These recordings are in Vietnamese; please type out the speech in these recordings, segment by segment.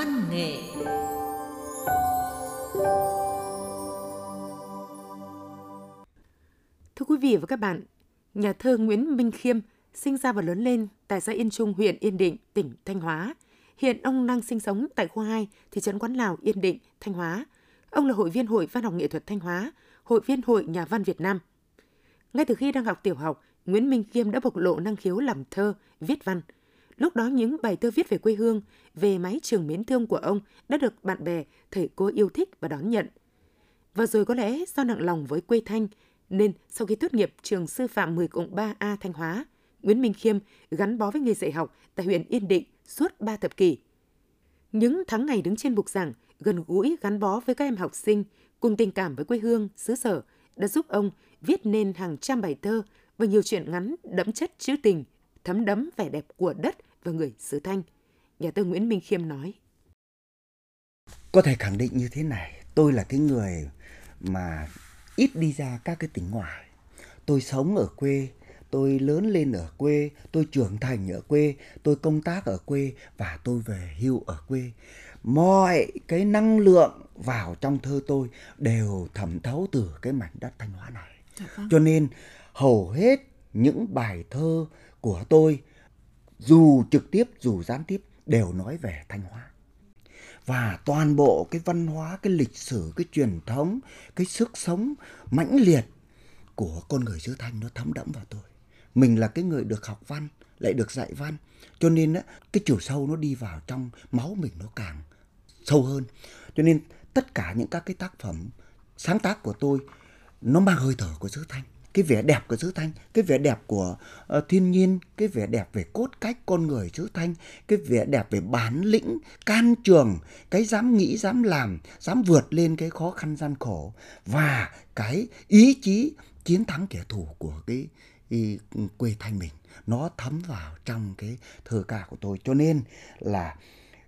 văn nghệ Thưa quý vị và các bạn, nhà thơ Nguyễn Minh Khiêm sinh ra và lớn lên tại xã Yên Trung, huyện Yên Định, tỉnh Thanh Hóa. Hiện ông đang sinh sống tại khu 2, thị trấn Quán Lào, Yên Định, Thanh Hóa. Ông là hội viên Hội Văn học nghệ thuật Thanh Hóa, hội viên Hội Nhà văn Việt Nam. Ngay từ khi đang học tiểu học, Nguyễn Minh Khiêm đã bộc lộ năng khiếu làm thơ, viết văn. Lúc đó những bài thơ viết về quê hương, về mái trường mến thương của ông đã được bạn bè, thầy cô yêu thích và đón nhận. Và rồi có lẽ do nặng lòng với quê Thanh, nên sau khi tốt nghiệp trường sư phạm 10 cộng 3A Thanh Hóa, Nguyễn Minh Khiêm gắn bó với nghề dạy học tại huyện Yên Định suốt 3 thập kỷ. Những tháng ngày đứng trên bục giảng, gần gũi gắn bó với các em học sinh, cùng tình cảm với quê hương, xứ sở đã giúp ông viết nên hàng trăm bài thơ và nhiều chuyện ngắn đẫm chất trữ tình, thấm đẫm vẻ đẹp của đất và người xứ Thanh. Nhà thơ Nguyễn Minh Khiêm nói. Có thể khẳng định như thế này, tôi là cái người mà ít đi ra các cái tỉnh ngoài. Tôi sống ở quê, tôi lớn lên ở quê, tôi trưởng thành ở quê, tôi công tác ở quê và tôi về hưu ở quê. Mọi cái năng lượng vào trong thơ tôi đều thẩm thấu từ cái mảnh đất Thanh Hóa này. Vâng. Cho nên hầu hết những bài thơ của tôi dù trực tiếp dù gián tiếp đều nói về Thanh Hóa. Và toàn bộ cái văn hóa cái lịch sử cái truyền thống cái sức sống mãnh liệt của con người xứ thanh nó thấm đẫm vào tôi. Mình là cái người được học văn lại được dạy văn. Cho nên á, cái chiều sâu nó đi vào trong máu mình nó càng sâu hơn. Cho nên tất cả những các cái tác phẩm sáng tác của tôi nó mang hơi thở của xứ thanh cái vẻ đẹp của xứ thanh cái vẻ đẹp của uh, thiên nhiên cái vẻ đẹp về cốt cách con người xứ thanh cái vẻ đẹp về bản lĩnh can trường cái dám nghĩ dám làm dám vượt lên cái khó khăn gian khổ và cái ý chí chiến thắng kẻ thù của cái, y, quê thanh mình. Nó thấm vào trong cái thơ ca của tôi. Cho nên là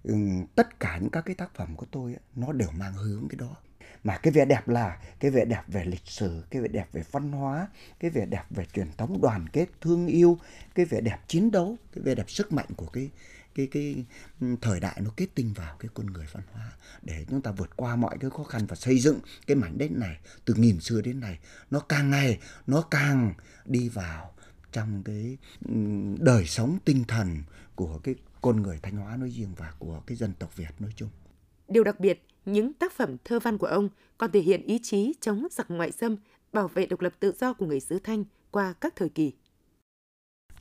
um, tất cả những các cái tác phẩm của tôi ấy, nó đều mang hướng cái đó mà cái vẻ đẹp là cái vẻ đẹp về lịch sử cái vẻ đẹp về văn hóa cái vẻ đẹp về truyền thống đoàn kết thương yêu cái vẻ đẹp chiến đấu cái vẻ đẹp sức mạnh của cái cái cái thời đại nó kết tinh vào cái con người văn hóa để chúng ta vượt qua mọi cái khó khăn và xây dựng cái mảnh đất này từ nghìn xưa đến nay nó càng ngày nó càng đi vào trong cái đời sống tinh thần của cái con người Thanh Hóa nói riêng và của cái dân tộc Việt nói chung. Điều đặc biệt, những tác phẩm thơ văn của ông còn thể hiện ý chí chống giặc ngoại xâm, bảo vệ độc lập tự do của người xứ Thanh qua các thời kỳ.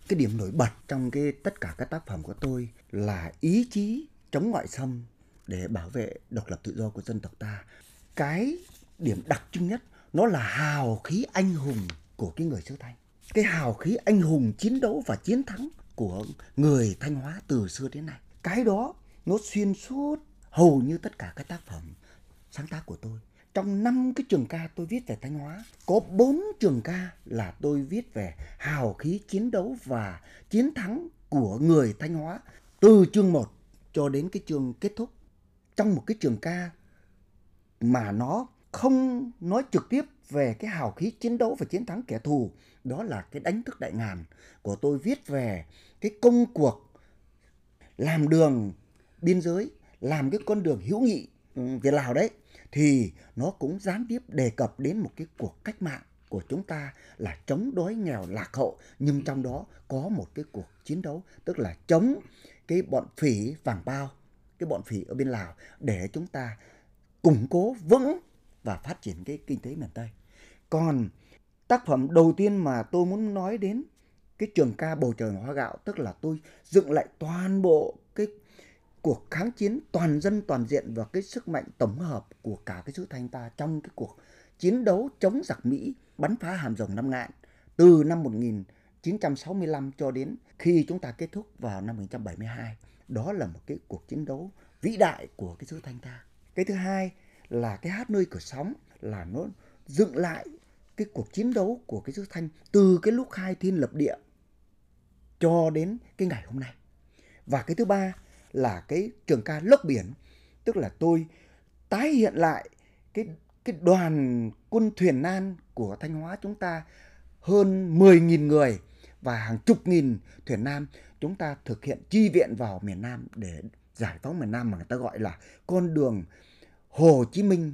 Cái điểm nổi bật trong cái tất cả các tác phẩm của tôi là ý chí chống ngoại xâm để bảo vệ độc lập tự do của dân tộc ta. Cái điểm đặc trưng nhất nó là hào khí anh hùng của cái người xứ Thanh. Cái hào khí anh hùng chiến đấu và chiến thắng của người Thanh Hóa từ xưa đến nay. Cái đó nó xuyên suốt hầu như tất cả các tác phẩm sáng tác của tôi. Trong năm cái trường ca tôi viết về Thanh Hóa, có bốn trường ca là tôi viết về hào khí chiến đấu và chiến thắng của người Thanh Hóa từ chương 1 cho đến cái chương kết thúc. Trong một cái trường ca mà nó không nói trực tiếp về cái hào khí chiến đấu và chiến thắng kẻ thù, đó là cái đánh thức đại ngàn của tôi viết về cái công cuộc làm đường biên giới làm cái con đường hữu nghị ừ, Việt Lào đấy, thì nó cũng gián tiếp đề cập đến một cái cuộc cách mạng của chúng ta là chống đói nghèo lạc hậu, nhưng trong đó có một cái cuộc chiến đấu, tức là chống cái bọn phỉ vàng bao, cái bọn phỉ ở bên Lào để chúng ta củng cố vững và phát triển cái kinh tế miền Tây. Còn tác phẩm đầu tiên mà tôi muốn nói đến cái trường ca bầu trời hoa gạo, tức là tôi dựng lại toàn bộ cái cuộc kháng chiến toàn dân toàn diện và cái sức mạnh tổng hợp của cả cái sứ Thanh ta trong cái cuộc chiến đấu chống giặc Mỹ, bắn phá hàm rồng năm ngạn từ năm 1965 cho đến khi chúng ta kết thúc vào năm 1972. Đó là một cái cuộc chiến đấu vĩ đại của cái sứ Thanh ta. Cái thứ hai là cái hát nơi cửa sóng, là nó dựng lại cái cuộc chiến đấu của cái sứ Thanh từ cái lúc khai thiên lập địa cho đến cái ngày hôm nay. Và cái thứ ba là cái trường ca lốc biển tức là tôi tái hiện lại cái cái đoàn quân thuyền nan của Thanh Hóa chúng ta hơn 10.000 người và hàng chục nghìn thuyền nam chúng ta thực hiện chi viện vào miền Nam để giải phóng miền Nam mà người ta gọi là con đường Hồ Chí Minh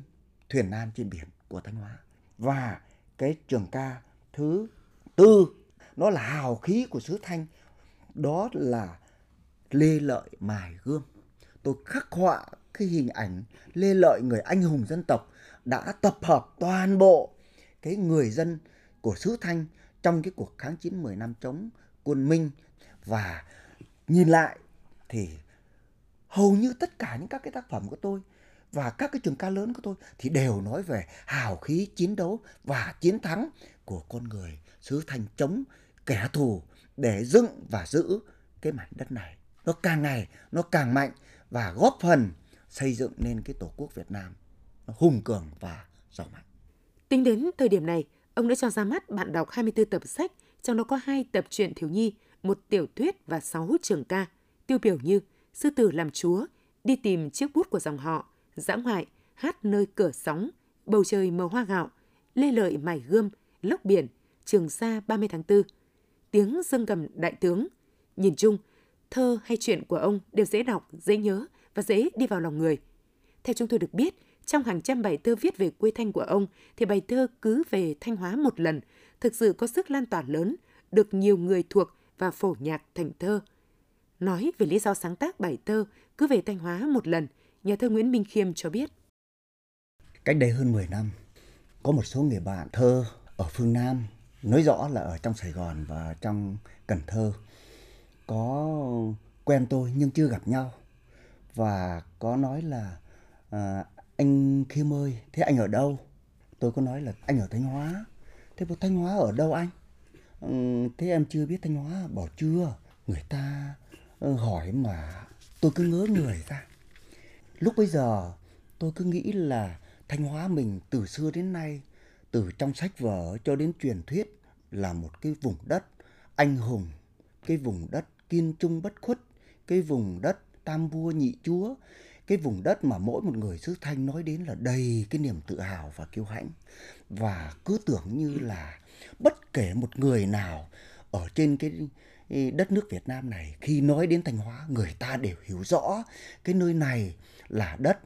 thuyền nan trên biển của Thanh Hóa. Và cái trường ca thứ tư, nó là hào khí của xứ Thanh đó là Lê Lợi mài gươm. Tôi khắc họa cái hình ảnh Lê Lợi, người anh hùng dân tộc, đã tập hợp toàn bộ cái người dân của xứ Thanh trong cái cuộc kháng chiến 10 năm chống quân Minh và nhìn lại thì hầu như tất cả những các cái tác phẩm của tôi và các cái trường ca lớn của tôi thì đều nói về hào khí chiến đấu và chiến thắng của con người xứ Thanh chống kẻ thù để dựng và giữ cái mảnh đất này. Nó càng ngày nó càng mạnh và góp phần xây dựng nên cái tổ quốc Việt Nam nó hùng cường và giàu mạnh. Tính đến thời điểm này, ông đã cho ra mắt bạn đọc 24 tập sách, trong đó có hai tập truyện thiếu nhi, một tiểu thuyết và 6 trường ca, tiêu biểu như Sư tử làm chúa, Đi tìm chiếc bút của dòng họ, Dã ngoại, Hát nơi cửa sóng, Bầu trời màu hoa gạo, Lê Lợi mải gươm, Lốc biển, Trường Sa 30 tháng 4, Tiếng dương cầm đại tướng. Nhìn chung, thơ hay chuyện của ông đều dễ đọc, dễ nhớ và dễ đi vào lòng người. Theo chúng tôi được biết, trong hàng trăm bài thơ viết về quê thanh của ông, thì bài thơ cứ về Thanh Hóa một lần thực sự có sức lan tỏa lớn, được nhiều người thuộc và phổ nhạc thành thơ. Nói về lý do sáng tác bài thơ cứ về Thanh Hóa một lần, nhà thơ Nguyễn Minh Khiêm cho biết. Cách đây hơn 10 năm, có một số người bạn thơ ở phương Nam, nói rõ là ở trong Sài Gòn và trong Cần Thơ, có quen tôi nhưng chưa gặp nhau. Và có nói là à, anh Khiêm ơi, thế anh ở đâu? Tôi có nói là anh ở Thanh Hóa. Thế bố Thanh Hóa ở đâu anh? Ừ, thế em chưa biết Thanh Hóa, bảo chưa. Người ta ờ, hỏi mà tôi cứ ngớ người ra. Lúc bây giờ tôi cứ nghĩ là Thanh Hóa mình từ xưa đến nay, từ trong sách vở cho đến truyền thuyết là một cái vùng đất anh hùng, cái vùng đất kiên trung bất khuất, cái vùng đất tam vua nhị chúa, cái vùng đất mà mỗi một người xứ Thanh nói đến là đầy cái niềm tự hào và kiêu hãnh. Và cứ tưởng như là bất kể một người nào ở trên cái đất nước Việt Nam này khi nói đến Thanh Hóa người ta đều hiểu rõ cái nơi này là đất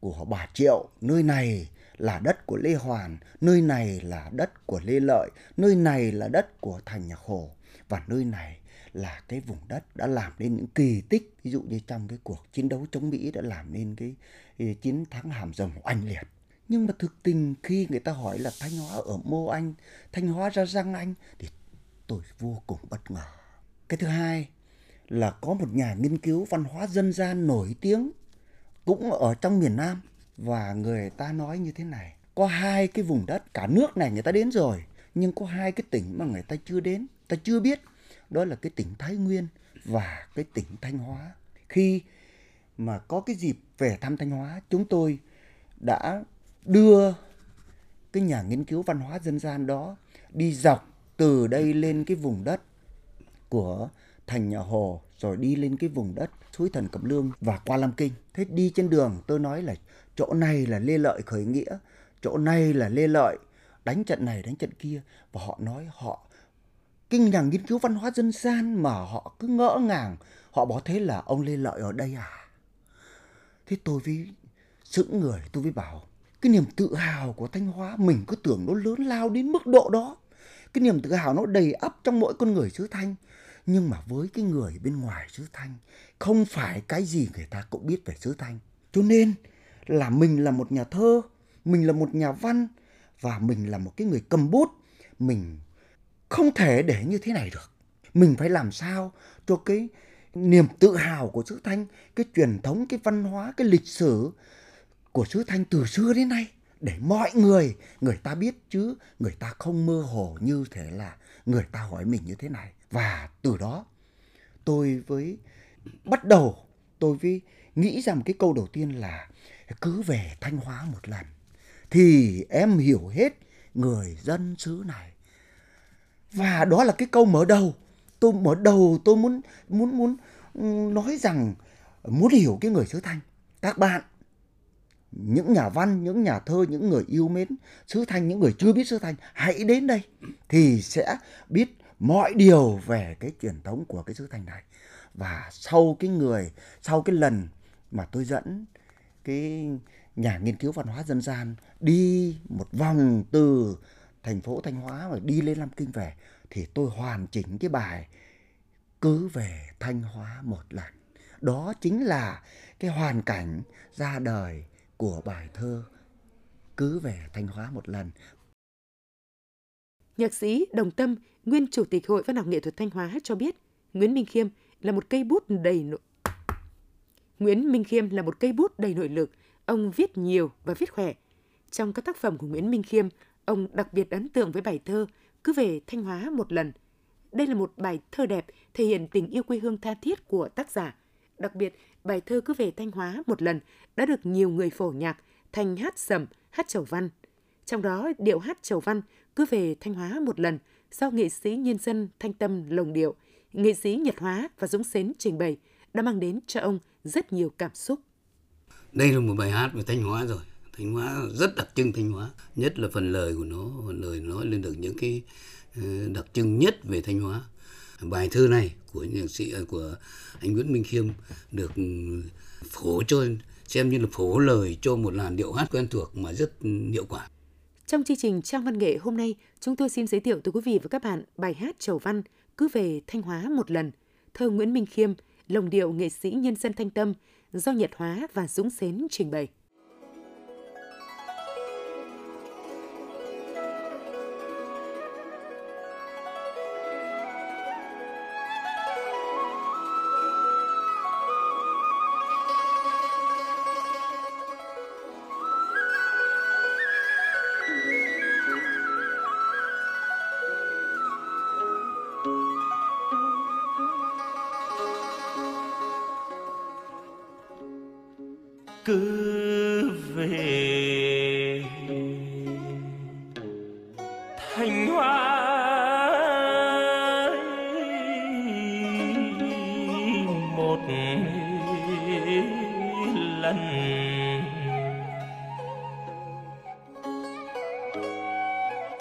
của bà Triệu, nơi này là đất của Lê Hoàn, nơi này là đất của Lê Lợi, nơi này là đất của Thành Nhạc Hồ và nơi này là cái vùng đất đã làm nên những kỳ tích ví dụ như trong cái cuộc chiến đấu chống Mỹ đã làm nên cái, cái chiến thắng hàm rồng oanh liệt nhưng mà thực tình khi người ta hỏi là Thanh Hóa ở Mô Anh, Thanh Hóa ra Giang Anh thì tôi vô cùng bất ngờ. Cái thứ hai là có một nhà nghiên cứu văn hóa dân gian nổi tiếng cũng ở trong miền Nam và người ta nói như thế này. Có hai cái vùng đất cả nước này người ta đến rồi nhưng có hai cái tỉnh mà người ta chưa đến, ta chưa biết đó là cái tỉnh Thái Nguyên và cái tỉnh Thanh Hóa. Khi mà có cái dịp về thăm Thanh Hóa, chúng tôi đã đưa cái nhà nghiên cứu văn hóa dân gian đó đi dọc từ đây lên cái vùng đất của thành nhà Hồ rồi đi lên cái vùng đất suối thần Cẩm Lương và qua Lam Kinh. Thế đi trên đường tôi nói là chỗ này là Lê Lợi khởi nghĩa, chỗ này là Lê Lợi đánh trận này đánh trận kia và họ nói họ kinh nhà nghiên cứu văn hóa dân gian mà họ cứ ngỡ ngàng, họ bảo thế là ông lê lợi ở đây à? Thế tôi với sững người, tôi với bảo, cái niềm tự hào của thanh hóa mình cứ tưởng nó lớn lao đến mức độ đó. Cái niềm tự hào nó đầy ắp trong mỗi con người xứ thanh. Nhưng mà với cái người bên ngoài xứ thanh, không phải cái gì người ta cũng biết về xứ thanh. Cho nên là mình là một nhà thơ, mình là một nhà văn và mình là một cái người cầm bút, mình không thể để như thế này được. Mình phải làm sao cho cái niềm tự hào của xứ thanh, cái truyền thống, cái văn hóa, cái lịch sử của xứ thanh từ xưa đến nay để mọi người người ta biết chứ, người ta không mơ hồ như thế là người ta hỏi mình như thế này. Và từ đó, tôi với, bắt đầu tôi với nghĩ ra một cái câu đầu tiên là cứ về thanh hóa một lần thì em hiểu hết người dân xứ này và đó là cái câu mở đầu. Tôi mở đầu, tôi muốn muốn muốn ừ, nói rằng muốn hiểu cái người xứ thanh. Các bạn, những nhà văn, những nhà thơ, những người yêu mến xứ thanh, những người chưa biết xứ thanh, hãy đến đây thì sẽ biết mọi điều về cái truyền thống của cái xứ thanh này. Và sau cái người, sau cái lần mà tôi dẫn cái nhà nghiên cứu văn hóa dân gian đi một vòng từ thành phố Thanh Hóa và đi lên Lam Kinh về thì tôi hoàn chỉnh cái bài cứ về Thanh Hóa một lần. Đó chính là cái hoàn cảnh ra đời của bài thơ cứ về Thanh Hóa một lần. Nhạc sĩ Đồng Tâm, nguyên chủ tịch Hội Văn học nghệ thuật Thanh Hóa cho biết, Nguyễn Minh Khiêm là một cây bút đầy nội Nguyễn Minh Khiêm là một cây bút đầy nội lực, ông viết nhiều và viết khỏe. Trong các tác phẩm của Nguyễn Minh Khiêm, ông đặc biệt ấn tượng với bài thơ Cứ về Thanh Hóa một lần. Đây là một bài thơ đẹp, thể hiện tình yêu quê hương tha thiết của tác giả. Đặc biệt, bài thơ Cứ về Thanh Hóa một lần đã được nhiều người phổ nhạc thành hát sầm, hát chầu văn. Trong đó, điệu hát chầu văn Cứ về Thanh Hóa một lần do nghệ sĩ nhân dân Thanh Tâm lồng điệu, nghệ sĩ Nhật Hóa và Dũng Xến trình bày đã mang đến cho ông rất nhiều cảm xúc. Đây là một bài hát về Thanh Hóa rồi. Thanh Hóa rất đặc trưng Thanh Hóa, nhất là phần lời của nó, phần lời nói lên được những cái ờ, đặc trưng nhất về Thanh Hóa. Bài thơ này của nhạc sĩ à, của anh Nguyễn Minh Khiêm được ừ, phổ cho xem như là phổ lời cho một làn điệu hát quen thuộc mà rất hiệu quả. Trong chương trình Trang Văn Nghệ hôm nay, chúng tôi xin giới thiệu tới quý vị và các bạn bài hát Chầu Văn Cứ về Thanh Hóa một lần, thơ Nguyễn Minh Khiêm, lồng điệu nghệ sĩ nhân dân Thanh Tâm do Nhật Hóa và Dũng Xến trình bày.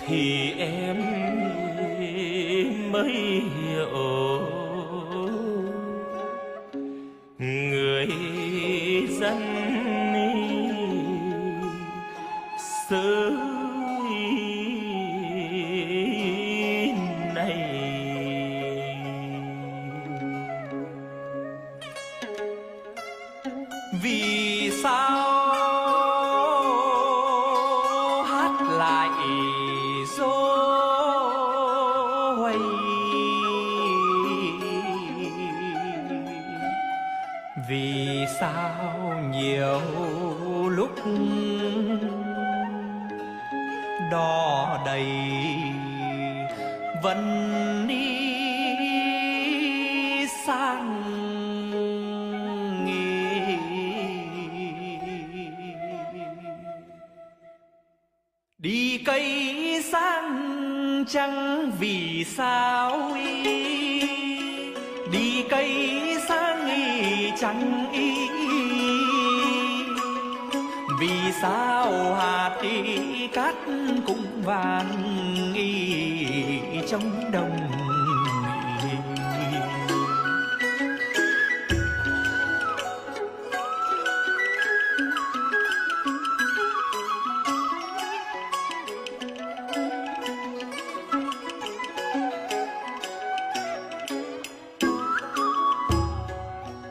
Thì em mới hiểu. Nhiều lúc đo đầy vẫn đi sang nghỉ. Đi cây sang chẳng vì sao y? Đi cây sang y chẳng y? Vì sao hạt đi cát cũng vàng y trong đồng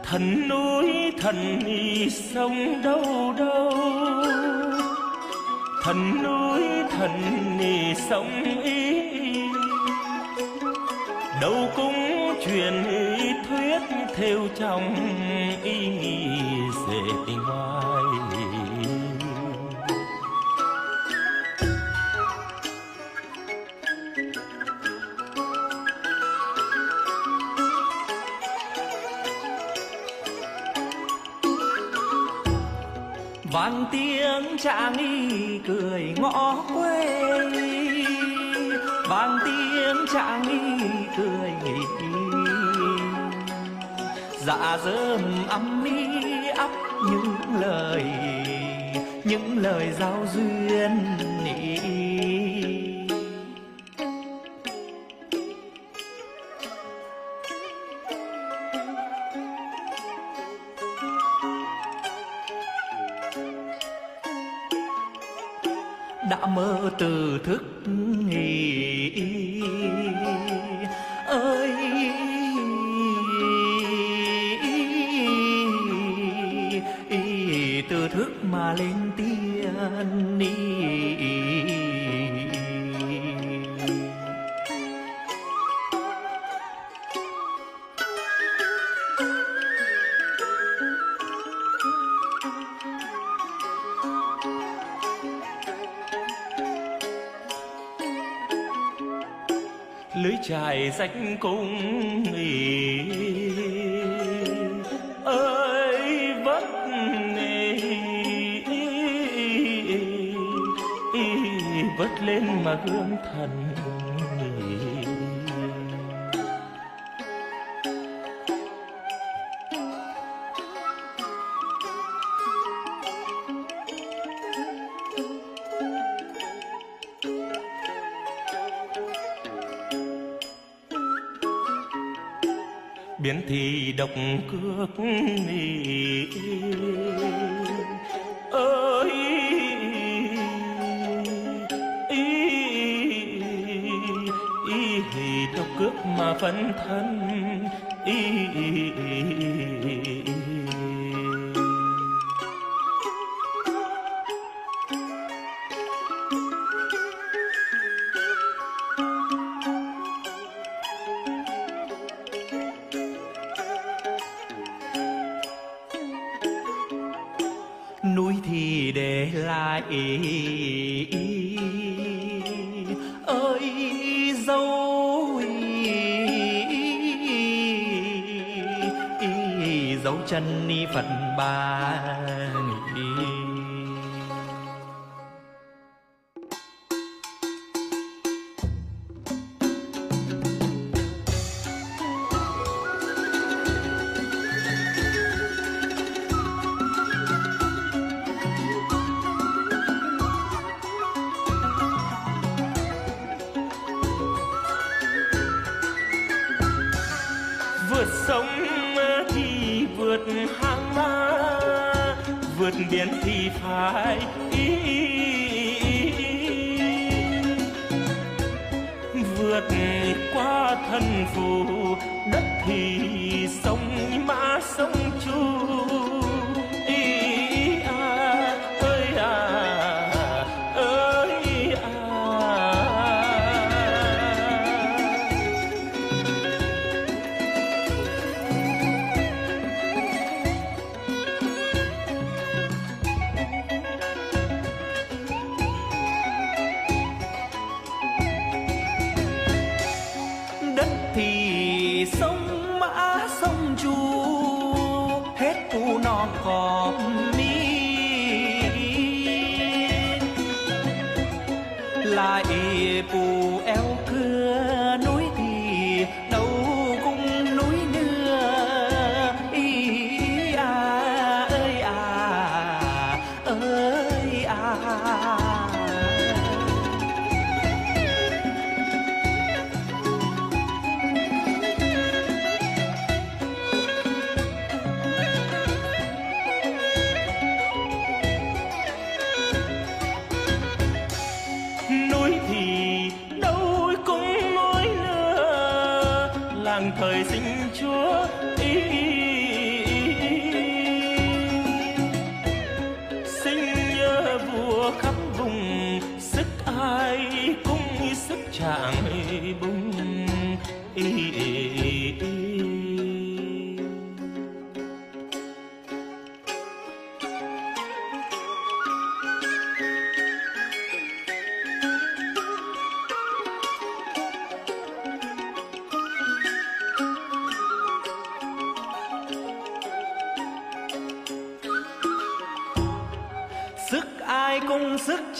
thần núi thần y sông đâu đâu? Thần núi thần nì sông y đâu cũng truyền ý thuyết theo trong y dệt tình vang tiếng trang y cười ngõ quê. Vang tiếng trang y cười nghỉ. Dạ dơm âm mi ấp những lời những lời giao duyên ý đã mơ từ thức nghỉ, ơi từ thức mà lên tiên đi. Trài rách cung ơi vất vất lên mà gương thần. Độc cước ơi ý, ý, độc cước mà phân thân ý, ý, ý, ý. núi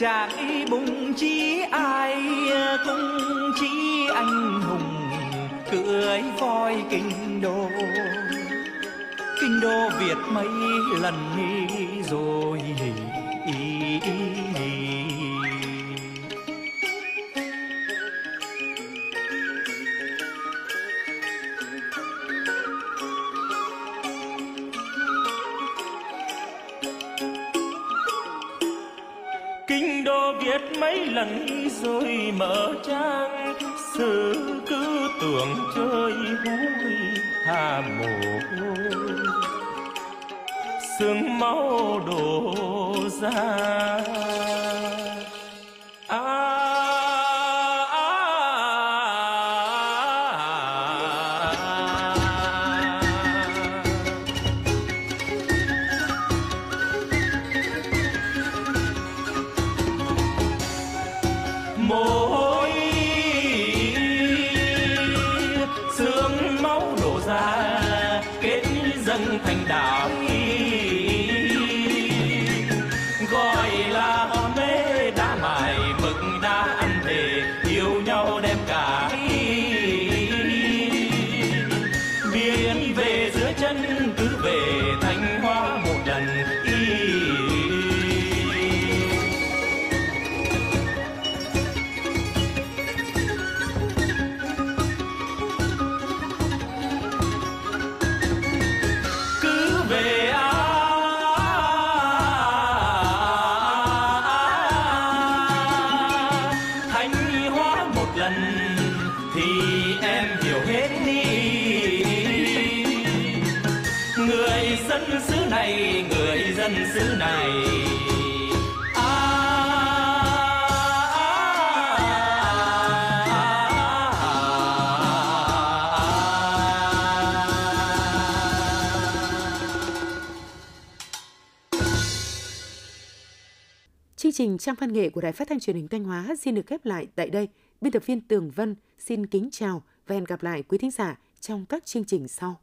chàng y bùng chí ai, cũng chí anh hùng cưỡi voi kinh đô. Kinh đô việt mấy lần đi rồi kinh đô việt biết mấy lần rồi mở trang sự cứ tưởng chơi vui, hà mồ sương máu đổ ra. Môi xương máu đổ ra kết dâng thành đạo. Trình trang văn nghệ của Đài Phát thanh Truyền hình Thanh Hóa xin được khép lại tại đây. Biên tập viên Tường Vân xin kính chào và hẹn gặp lại quý thính giả trong các chương trình sau.